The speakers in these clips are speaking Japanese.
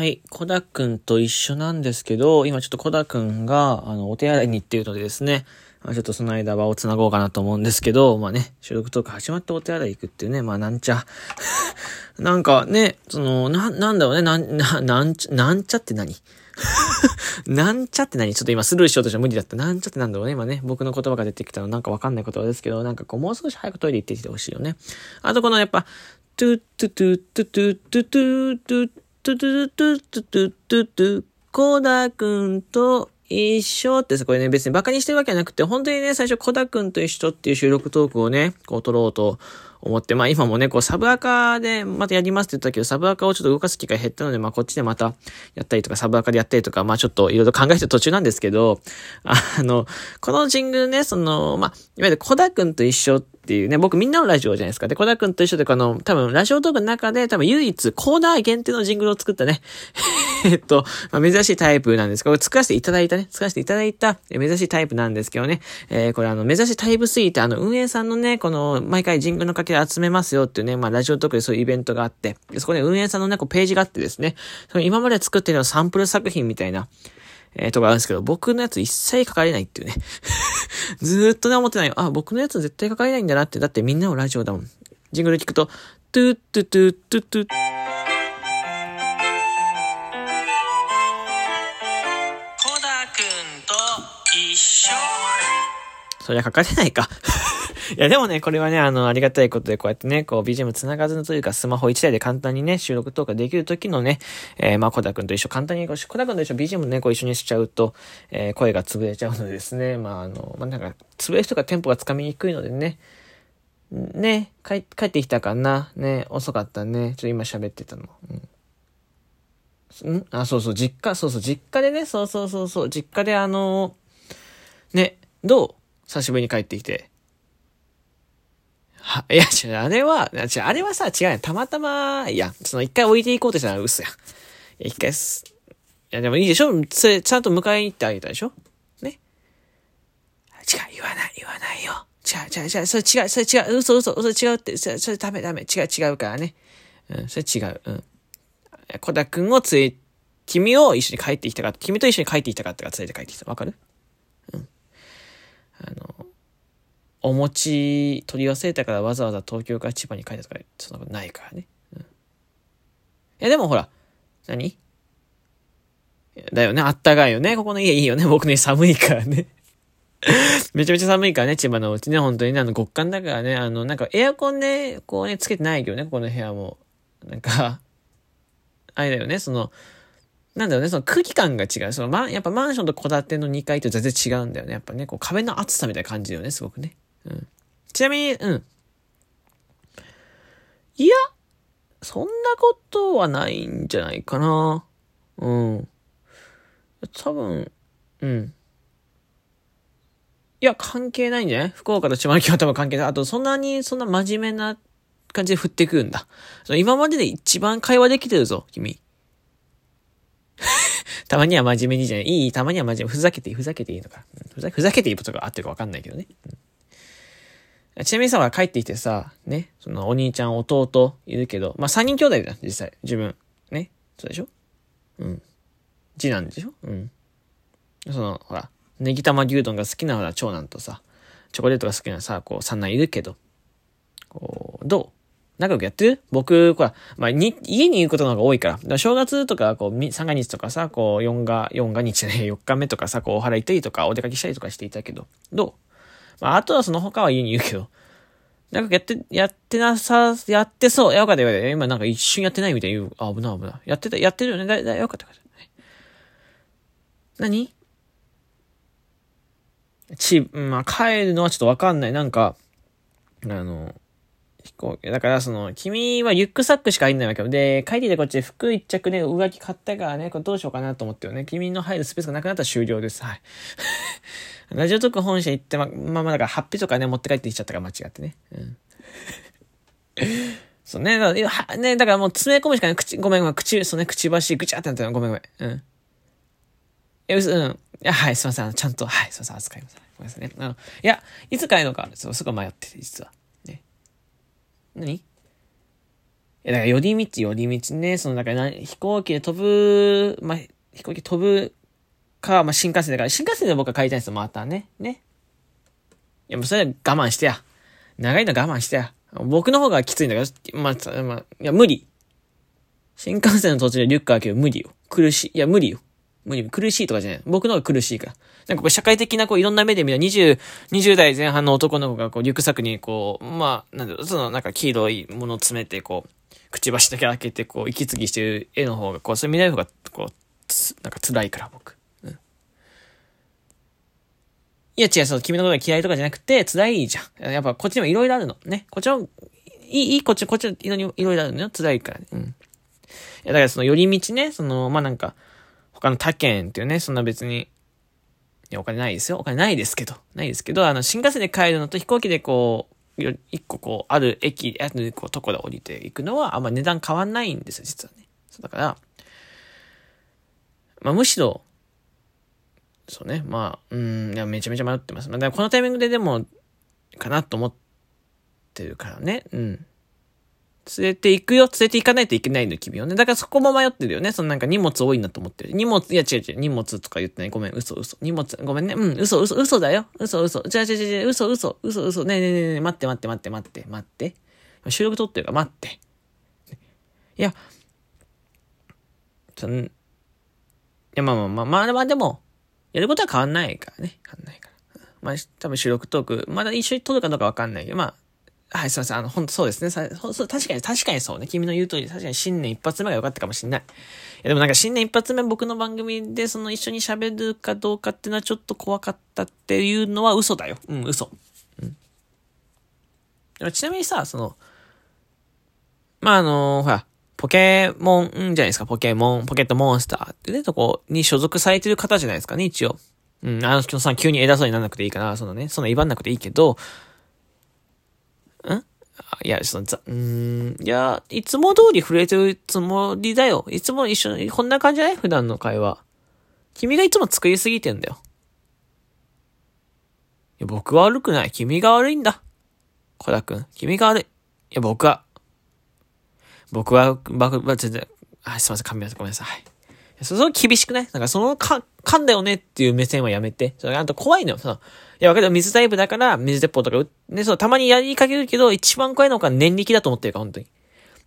はい。コダくんと一緒なんですけど、今ちょっとコダくんが、あの、お手洗いに行ってるのでですね、まあ、ちょっとその間場を繋ごうかなと思うんですけど、まあね、収録とか始まってお手洗い行くっていうね、まあなんちゃ。なんかね、その、な、なんだろうね、なん、な、なんちゃ、なんちゃって何？なんちゃって何？ちょっと今スルーしようとして無理だった。なんちゃってなんだろうね今ね。僕の言葉が出てきたのなんかわかんない言葉ですけど、なんかこうもう少し早くトイレ行ってきてほしいよね。あとこのやっぱ、トゥトゥトゥトゥトゥトゥトゥトゥトゥトゥトゥトゥトゥトゥトゥ、コーダくんと一緒ってさ、これね、別に馬鹿にしてるわけじゃなくて、本当にね、最初、コダくんと一緒っていう収録トークをね、こう撮ろうと思って、まあ今もね、こうサブアカでまたやりますって言ったけど、サブアカをちょっと動かす機会減ったので、まあこっちでまたやったりとか、サブアカでやったりとか、まあちょっといろいろ考えてる途中なんですけど、あの、このジングルね、その、まあ、いわゆるコダくんと一緒っていうね、僕みんなのラジオじゃないですか。で、コダくんと一緒で、この、多分ラジオトークの中で多分唯一コーナー限定のジングルを作ったね、えっと、まあ、珍しいタイプなんですけど、作らせていただいたね、作らせていただいた珍しいタイプなんですけどね、えー、これあの、珍しいタイプすぎて、あの、運営さんのね、この、毎回ジングルのかけ集めますよっていうね、まあ、ラジオトークでそういうイベントがあって、そこで運営さんのね、こう、ページがあってですね、その今まで作ってるのサンプル作品みたいな、えー、とかあるんですけど、僕のやつ一切書かれないっていうね。ずーっとね、思ってないよ。あ、僕のやつ絶対書かれないんだなって。だってみんなのラジオだもん。ジングル聞くと、トゥットゥトゥットゥットゥそりゃ書かれないか。いや、でもね、これはね、あの、ありがたいことで、こうやってね、こう、BGM 繋がずというか、スマホ1台で簡単にね、収録とかできる時のね、えー、まあ、コダ君と一緒、簡単に、コダ君と一緒 BGM ね、こう一緒にしちゃうと、えー、声が潰れちゃうのでですね、まあ、あの、まあ、なんか、潰れる人がテンポがつかみにくいのでね、ね、帰帰ってきたかなね、遅かったね。ちょっと今喋ってたの。うん。ん？あ、そうそう、実家、そうそう、実家でね、そうそうそうそう、実家であのー、ね、どう？久しぶりに帰ってきて。は、いや、違う、あれは、違う、あれはさ、違うやたまたま、いや、その一回置いていこうとしたら嘘や。一回す、いや、でもいいでしょそれ、ちゃんと迎えに行ってあげたでしょね。違う、言わない、言わないよ。違う、違う、違う、それ違う、それ違う、嘘、嘘、嘘、違うって、それ、それダメ、ダメ、違う、違うからね。うん、それ違う、うん。小田くんを連れ、君を一緒に帰ってきたか、君と一緒に帰ってきたかったから連れて帰ってきた。わかる？うん。あの、お餅取り忘れたからわざわざ東京から千葉に帰ったとか、そんなことないからね。うん。いや、でもほら、何？だよね、あったかいよね。ここの家いいよね。僕ね、寒いからね。めちゃめちゃ寒いからね、千葉のうちね、本当にね、あの、極寒だからね、あの、なんかエアコンね、こうね、つけてないけどね、ここの部屋も。なんか、あれだよね、その、なんだろうね、その空気感が違う。その、ま、やっぱマンションと戸建ての2階と全然違うんだよね。やっぱね、こう壁の厚さみたいな感じだよね、すごくね。うん。ちなみに、うん。いや、そんなことはないんじゃないかな。うん。多分、うん。いや、関係ないんじゃない？福岡と島根県は多分関係ない。あと、そんなに、そんな真面目な感じで振ってくるんだ。今までで一番会話できてるぞ、君。たまには真面目にじゃない。いい、たまには真面目。ふざけていい、ふざけていいのか。ふざふざけていいことがあってるかわかんないけどね。うんちなみにさ、帰ってきてさ、ね、そのお兄ちゃん、弟いるけど、まあ3人兄弟だよ、実際。自分。ね。そうでしょ？うん。次男でしょ？うん。その、ほら、ネギ玉牛丼が好きなほら、長男とさ、チョコレートが好きなさ、こう、三男いるけど、こう、どう？仲良くやってる？僕、ほら、まあ、に、家にいることの方が多いから。から正月とか、こう、三が日とかさ、こう、四が、四が日ね、4日目とかさ、こう、お祓い行ったりとか、お出かけしたりとかしていたけど、どう？まあ、あとはその他は家にいるけど、なんかやって、やってなさ、やってそう。よかったよ。今なんか一瞬やってないみたいに言う。あ、危ない危ない。やってた、やってるよね。だ、だ、よかったよかった。何？ち、まあ、帰るのはちょっとわかんない。なんか、あの、飛行機、だからその、君はリュックサックしか入んないわけよ。で、帰ってきてこっちで服一着ね、上着買ったからね、これどうしようかなと思ってよね。君の入るスペースがなくなったら終了です。はい。ラジオトーク本社行ってま、まあまあだから、ハッピーとかね、持って帰ってきちゃったから間違ってね。うん。そうね、だから、ね、だからもう詰め込むしかない。口、ごめんごめん、口、そうね、口走りぐちゃってなったの。ごめんごめん。うん。え、うす、うん。いや、はい、すいません。ちゃんと、はい、すいません。扱います。ごめんなさいね。あの、いや、いつ帰るのか、そう、すごい迷ってて、実は。ね。何？や、だから寄り道、寄り道ね、その、だから飛行機で飛ぶ、まあ、飛行機飛ぶか、まあ、新幹線だから、新幹線で僕は帰りたいんですよ、またね。ね。いや、もうそれは我慢してや。長いの我慢してや。僕の方がきついんだから、まあ、まあ、いや、無理。新幹線の途中でリュック開ける無理よ。苦しい。いや、無理よ。無理。苦しいとかじゃない。僕の方が苦しいから。なんかこう社会的なこういろんな目で見た20、20代前半の男の子がこうリュックサックにこう、まあ、なんだろう、そのなんか黄色いものを詰めてこう、くちばしだけ開けてこう息継ぎしてる絵の方がこう、それ見られる方がこう、つ、なんか辛いから僕。うん。いや違う、そう、君のことが嫌いとかじゃなくて辛いじゃん。やっぱこっちにもいろいろあるの。ね。こっちも、いい、いい、こっち、こっちいろいろあるのよ。辛いからね。うん。いや、だからその寄り道ね、その、まあ、なんか、他の他県っていうね、そんな別に、お金ないですよ。お金ないですけど、ないですけど、あの、新幹線で帰るのと飛行機でこう、一個こう、ある駅、あるこう、とこで降りていくのは、あんま値段変わんないんですよ、実はね。そうだから、まあ、むしろ、そうね、まあ、うん、いや、めちゃめちゃ迷ってます。まあ、このタイミングででも、かなと思ってるからね、うん。連れて行くよ、連れて行かないといけないの、君をね。だからそこも迷ってるよね。そのなんか荷物多いなと思ってる。荷物、いや違う違う、荷物とか言ってない。ごめん、嘘嘘。荷物、ごめんね。うん、嘘嘘、嘘だよ。嘘嘘。じゃあじゃあじゃあ、嘘嘘、嘘嘘。ねえねえねえねえ、待って待って待って待って、待って。収録撮ってるから待って。いや、そん、いや、まあまあまあ、まあまあでも、やることは変わんないからね。変わんないから。まあ、多分収録トーク、まだ一緒に撮るかどうかわかんないけど、まあ、はい、すいません。あの、本当そうですね。さそう確かに、確かにそうね。君の言う通り、確かに新年一発目が良かったかもしれない。いや、でもなんか新年一発目僕の番組でその一緒に喋るかどうかっていうのはちょっと怖かったっていうのは嘘だよ。うん、嘘。うん。ちなみにさ、その、まあ、あの、ほら、ポケモンじゃないですか。ポケモン、ポケットモンスターってね、とこに所属されてる方じゃないですかね、一応。うん、あの人さん急に偉そうにならなくていいから、そのね、そんな威張んなくていいけど、ん？いや、その、ざ、うん、いや、いつも通り触れてるつもりだよ。いつも一緒に、こんな感じじゃない普段の会話。君がいつも作りすぎてんだよ。いや、僕は悪くない。君が悪いんだ。小田くん。君が悪い。いや、僕は。僕は、僕は全然、あ、すいません、噛みました。ごめんなさい。その厳しくない？なんかそのか、噛んだよねっていう目線はやめて。それあと怖いのよ。そのいや、わかる水タイプだから、水鉄砲とか、ね、そう、たまにやりかけるけど、一番怖いのが念力だと思ってるから、本当に。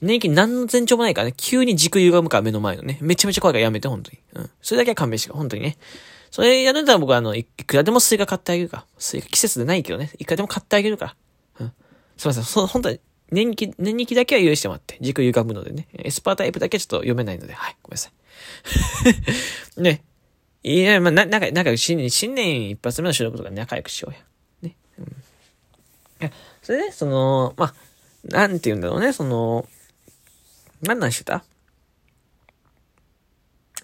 念力何の前兆もないからね、急に軸歪むから、目の前のね。めちゃめちゃ怖いからやめて、本当に。うん。それだけは勘弁して本当にね。それやるんだら僕は、あの、いくらでもスイカ買ってあげるか。スイカ季節でないけどね。いくらでも買ってあげるから。うん。すいません。そ、本当に、念力、念力だけは許してもらって。軸歪むのでね。エスパータイプだけはちょっと読めないので、はい、ごめんなさい。ね。いや、まあ、な、なんか、なんか、新年、新年一発目の収録とか仲良くしようや。ねうん。いや、それで、その、まあ、なんて言うんだろうね、その、何の話してた？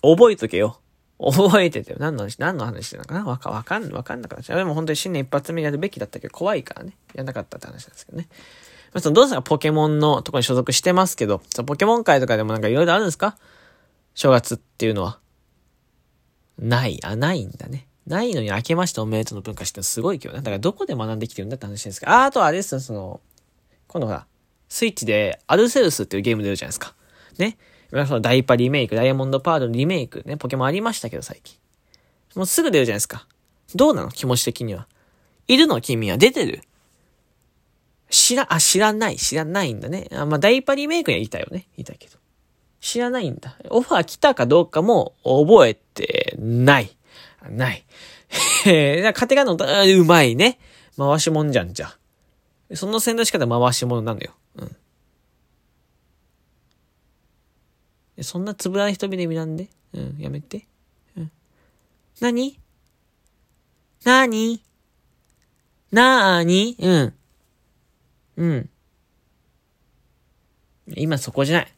覚えとけよ。覚えててよ。何の話、何の話してたのかな？わか、わかん、わかんなかった。でも本当に新年一発目やるべきだったけど、怖いからね。やんなかったって話なんですけどね。ま、その、どうですか？ポケモンのとこに所属してますけど、そのポケモン界とかでもなんかいろいろあるんですか？正月っていうのは。ない。あ、ないんだね。ないのに明けましておめでとうの文化ってすごい今日ね。だからどこで学んできてるんだって話ですけど、あ、あとあれですよ、その、今度ほら、スイッチでアルセウスっていうゲーム出るじゃないですか。ね。今そのダイパリメイク、ダイヤモンドパールのリメイクね、ポケモンありましたけど最近。もうすぐ出るじゃないですか。どうなの？気持ち的には。いるの？君は出てる？知ら、あ、知らない。知らないんだね。あまあ、ダイパリメイクにはいたよね。いたけど。知らないんだ。オファー来たかどうかも覚えてない。ない。えー、勝手がの、うまいね。回しもんじゃんじゃ。その先導し方回し物なのよ。うん。そんなつぶらな瞳で見らんで。うん、やめて。うん。なになになーにうん。うん。今そこじゃない。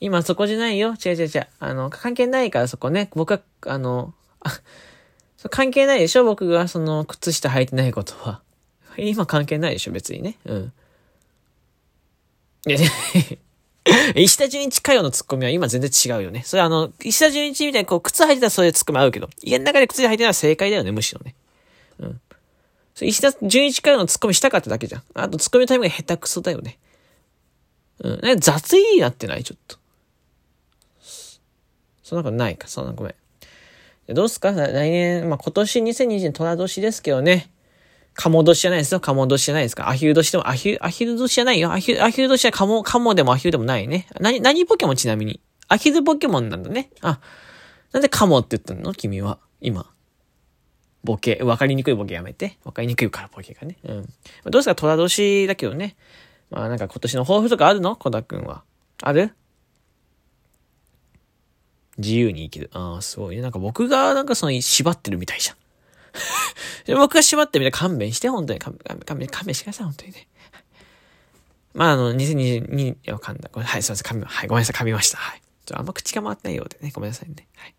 今そこじゃないよ。違う違う違う。あの、関係ないからそこね。僕は、あの、あ、関係ないでしょ？僕がその靴下履いてないことは。今関係ないでしょ？別にね。うん。いや、石田純一かよのツッコミは今全然違うよね。それあの、石田純一みたいにこう靴履いてたらそういうツッコミ合うけど、家の中で靴履いてたら正解だよね、むしろね。うん。石田純一かよのツッコミしたかっただけじゃん。あとツッコミのタイミングが下手くそだよね。うん。ね、雑いになってない？ちょっと。そんなことないか。そんなごめん。どうすか？来年、まあ、今年2020年虎年ですけどね。カモ年じゃないですよ。カモ年じゃないですか。アヒル年でも、アヒル、アヒル年じゃないよ。アヒル、アヒル年はカモ、カモでもアヒルでもないね。何、何ポケモンちなみに？アヒルポケモンなんだね。あ、なんでカモって言ったの？君は。今。ボケ、わかりにくいボケやめて。わかりにくいからボケがね。うん。どうですか？虎年だけどね。まあなんか今年の抱負とかあるの？小田くんは。ある？自由に生きる。ああ、すごいね。なんか僕がなんかその縛ってるみたいじゃん。僕が縛ってみて勘弁して、本当に。勘弁、勘弁、勘弁してください、本当にね。まあ、あの、2022、わかんない。はい、すいません、噛み、はい、ごめんなさい、噛みました。はい。ちょっとあんま口が回ってないようでね、ごめんなさいね。はい。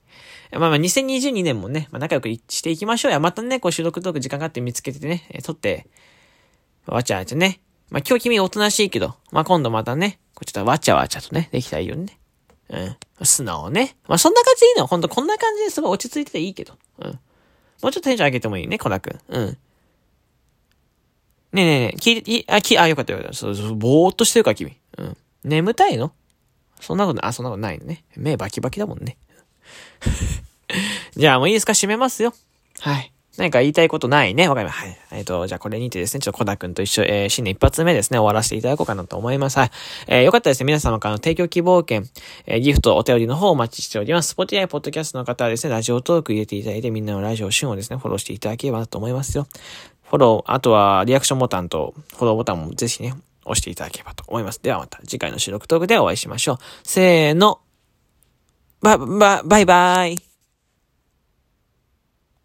まあまあ、2022年もね、まあ仲良くしていきましょうや。またね、こう収録トーク時間があって見つけてね、えー、撮って、わちゃわちゃね。まあ今日君おとなしいけど、まあ今度またね、こうちょっとわちゃわちゃとね、できたらいいよね。うん。素直ね。まあそんな感じでいいの。ほんとこんな感じですごい落ち着いてていいけど。うん。もうちょっとテンション上げてもいいね、小田くん。うん。ねえねえねえ、聞い、あ、き、あ、よかったよかった。そうそう、ぼーっとしてるか、君。うん。眠たいの？そんなこと、あ、そんなことないのね。目バキバキだもんね。じゃあもういいですか？閉めますよ。はい。何か言いたいことないね？わかります。はい。えっ、ー、と、じゃあこれにてですね、ちょっとコダ君と一緒、えー、新年一発目ですね、終わらせていただこうかなと思います。はい。えー、よかったですね。皆様からの提供希望券、えー、ギフト、お便りの方をお待ちしております。スポティアイポッドキャストの方はですね、ラジオトーク入れていただいて、みんなのラジオ旬をですね、フォローしていただければなと思いますよ。フォロー、あとはリアクションボタンとフォローボタンもぜひね、押していただければと思います。ではまた次回の収録トークでお会いしましょう。せーの。ば、ば、バイバイ。